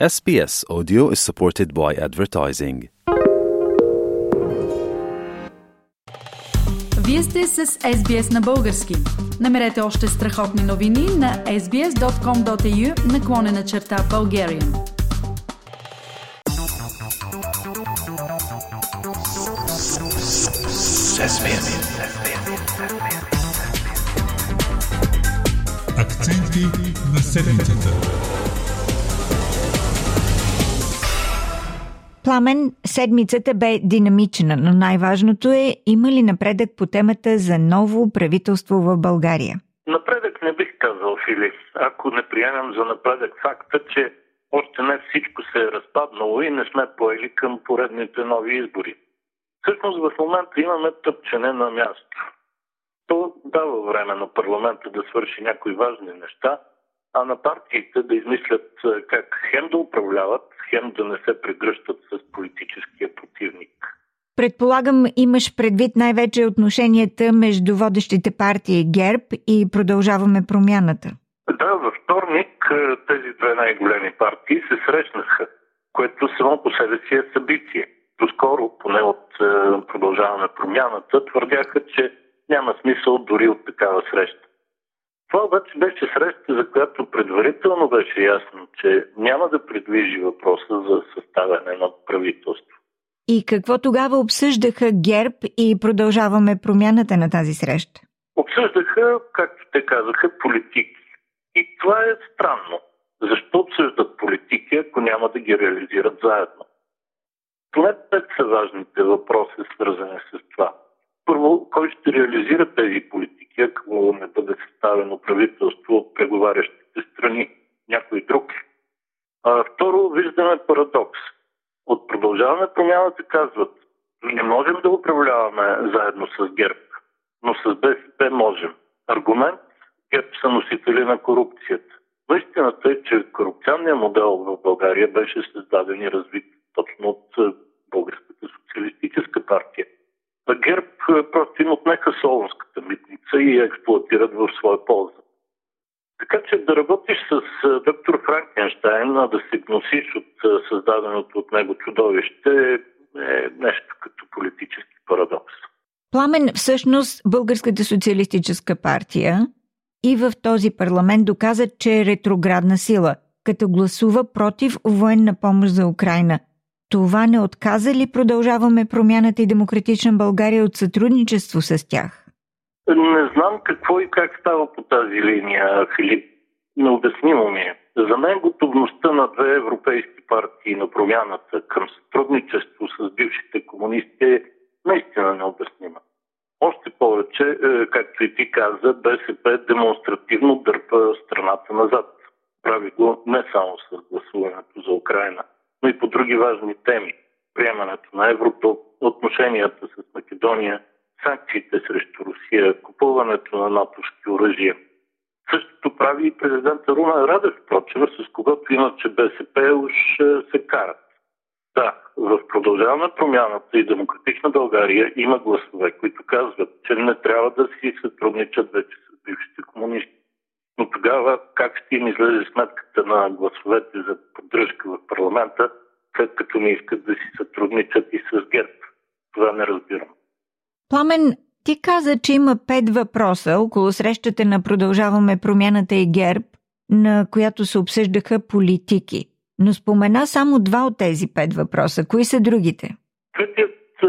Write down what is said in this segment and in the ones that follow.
SBS Audio is supported by advertising. Вие сте с SBS на български. Намерете още страхотни новини на sbs.com.au наклонена черта Bulgarian. Акценти на седмицата. Пламен, седмицата бе динамична, но най-важното е има ли напредък по темата за ново правителство в България? Напредък не бих казал, Фили. Ако не приемем за напредък факта, че още не всичко се е разпаднало и не сме поели към поредните нови избори. Всъщност в момента имаме тъпчене на място. То дава време на парламента да свърши някои важни неща, а на партиите да измислят как хем да управляват, хем да не се прегръщат с политическия противник. Предполагам, имаш предвид най-вече отношенията между водещите партии ГЕРБ и продължаваме промяната. Да, във вторник тези две най-големи партии се срещнаха, което само по себе си е събитие. Доскоро, поне от продължаваме промяната, твърдяха, че няма смисъл дори от такава среща. Това обаче беше среща, за която предварително беше ясно, че няма да предвижи въпроса за съставяне на правителство. И какво тогава обсъждаха ГЕРБ и продължаваме промяната на тази среща? Обсъждаха, както те казаха, политики. И това е странно. Защо обсъждат политики, ако няма да ги реализират заедно? Поне пет са важните въпроси, свързани с това. Първо, кой ще реализира тези политики, ако не бъде съставено правителство от преговарящите страни, някой друг? А, второ, виждаме парадокс. От продължаване промяната казват, не можем да управляваме заедно с ГЕРБ, но с БСП можем. Аргумент ГЕРБ са носители на корупцията. Истината е, че корупционният модел в България беше създаден и развит точно от Българската социалистическа партия. А ГЕРБ просто им отнеха Солонската митница и я експлуатират в своя полза. Така че да работиш с доктор Франкенштайн, а да се гносиш от създаденото от него чудовище е нещо като политически парадокс. Пламен, всъщност, Българската социалистическа партия и в този парламент доказа, че е ретроградна сила, като гласува против военна помощ за Украина – това не отказа ли продължаваме промяната и демократична България от сътрудничество с тях? Не знам какво и как става по тази линия, Филип. Необяснимо ми е. За мен готовността на две европейски партии на промяната към сътрудничество с бившите комунисти е наистина необяснима. Още повече, е, както и ти каза, БСП демонстративно дърпа страната назад. Прави го не само с гласуването за Украина но и по други важни теми. Приемането на еврото, отношенията с Македония, санкциите срещу Русия, купуването на натовски оръжия. Същото прави и президента Руна Радев, впрочем, с когото иначе БСП уж е, се карат. Да, в продължаване промяната и демократична България има гласове, които казват, че не трябва да си сътрудничат вече с бившите комунисти. Но тогава как ще им излезе сметката на гласовете за поддръжка в парламента, след като не искат да си сътрудничат и с ГЕРБ? Това не разбирам. Пламен, ти каза, че има пет въпроса около срещата на Продължаваме промяната и ГЕРБ, на която се обсъждаха политики. Но спомена само два от тези пет въпроса. Кои са другите? Третият е,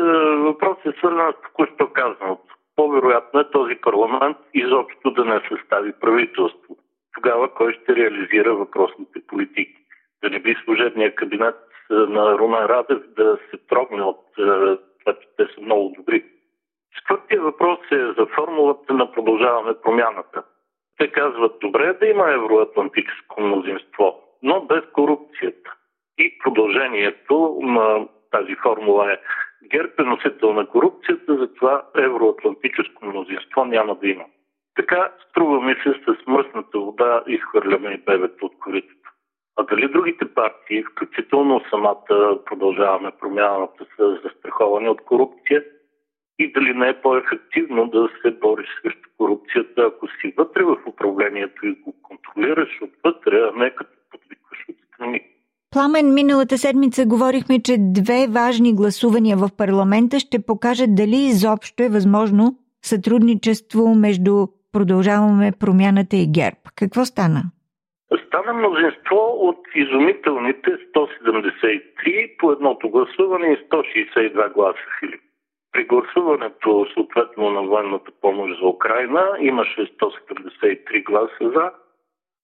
въпрос е свързан с току-що казаното по-вероятно е този парламент изобщо да не състави правителство. Тогава кой ще реализира въпросните политики? Да не би служебния кабинет на Румен Радев да се трогне от това, че те са много добри. Четвъртия въпрос е за формулата на продължаване промяната. Те казват, добре да има евроатлантическо мнозинство, но без корупцията. И продължението на тази формула е ГЕРБ е носител на корупцията, затова евроатлантическо мнозинство няма да има. Така, струва ми се, с мръсната вода изхвърляме и бебето от корицата. А дали другите партии, включително самата продължаваме промяната, са застраховани от корупция и дали не е по-ефективно да се бориш срещу корупцията, ако си вътре в управлението и го контролираш отвътре, а не като подвикваш от страни. Пламен, миналата седмица говорихме, че две важни гласувания в парламента ще покажат дали изобщо е възможно сътрудничество между Продължаваме промяната и ГЕРБ. Какво стана? Стана мнозинство от изумителните 173 по едното гласуване и 162 гласа Филип. При гласуването съответно на военната помощ за Украина имаше 173 гласа за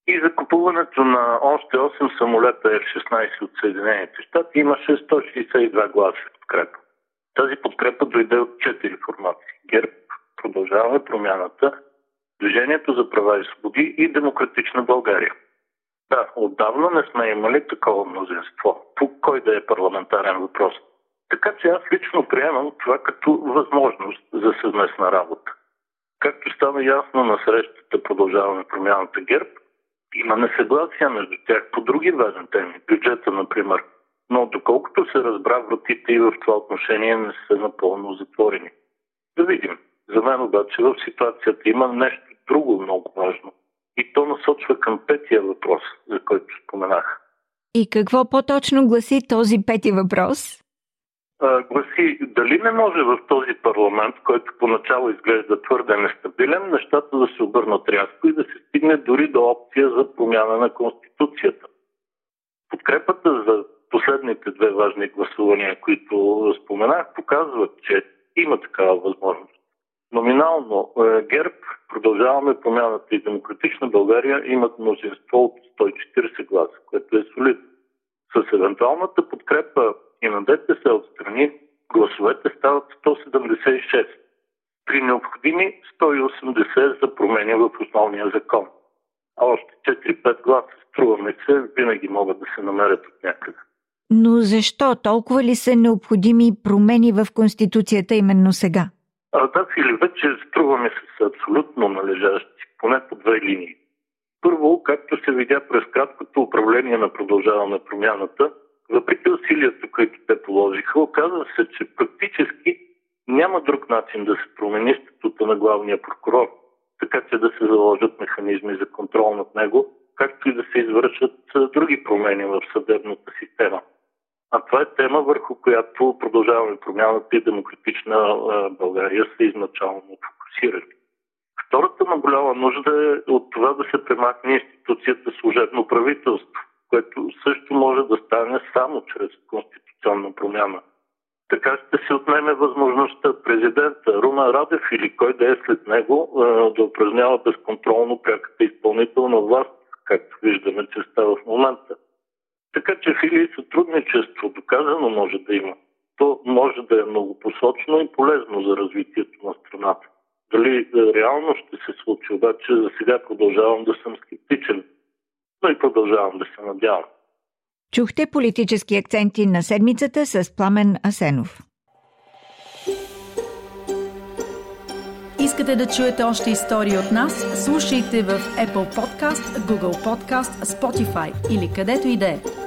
и за купуването на още 8 самолета F-16 от Съединените щати имаше 162 гласа подкрепа. Тази подкрепа дойде от 4 формации. ГЕРБ, продължаваме промяната, Движението за права и свободи и Демократична България. Да, отдавна не сме имали такова мнозинство, по кой да е парламентарен въпрос. Така че аз лично приемам това като възможност за съвместна работа. Както стана ясно на срещата Продължаваме промяната ГЕРБ, има несъгласия между тях по други важни теми, бюджета, например. Но доколкото се разбра, вратите и в това отношение не са напълно затворени. Да видим. За мен обаче в ситуацията има нещо друго много важно. И то насочва към петия въпрос, за който споменах. И какво по-точно гласи този пети въпрос? Гласи, дали не може в този парламент, който поначало изглежда твърде нестабилен, нещата да се обърнат рязко и да се стигне дори до опция за промяна на Конституцията. Подкрепата за последните две важни гласувания, които споменах, показват, че има такава възможност. Номинално е, ГЕРБ, продължаваме промяната и демократична България имат мнозинство от 140 гласа, което е солидно. С евентуалната подкрепа и на ДПС отстрани, гласовете стават 176. При необходими 180 за промени в основния закон. А още 4-5 гласа, струваме се, винаги могат да се намерят от някъде. Но защо? Толкова ли са необходими промени в Конституцията именно сега? А, да, Фили, вече струваме се са абсолютно належащи, поне по две линии. Първо, както се видя през краткото управление на продължаване промяната, въпреки усилията, които те положиха, оказва се, че практически няма друг начин да се промени статута на главния прокурор, така че да се заложат механизми за контрол над него, както и да се извършат други промени в съдебната система. А това е тема, върху която продължаваме промяната и демократична България са изначално фокусирали. Втората наболява нужда е от това да се премахне институцията служебно правителство, което също може да стане само чрез конституционна промяна. Така ще се отнеме възможността президента Румен Радев или кой да е след него да упражнява безконтролно пряката изпълнителна власт, както виждаме, че става в момента. Така че филии сътрудничество доказано може да има. То може да е многопосочно и полезно за развитието на страната. Дали реално ще се случи, обаче за сега продължавам да съм скептичен, но и продължавам да се надявам. Чухте политически акценти на седмицата с Пламен Асенов. Искате да чуете още истории от нас? Слушайте в Apple Podcast, Google Podcast, Spotify или където и да е.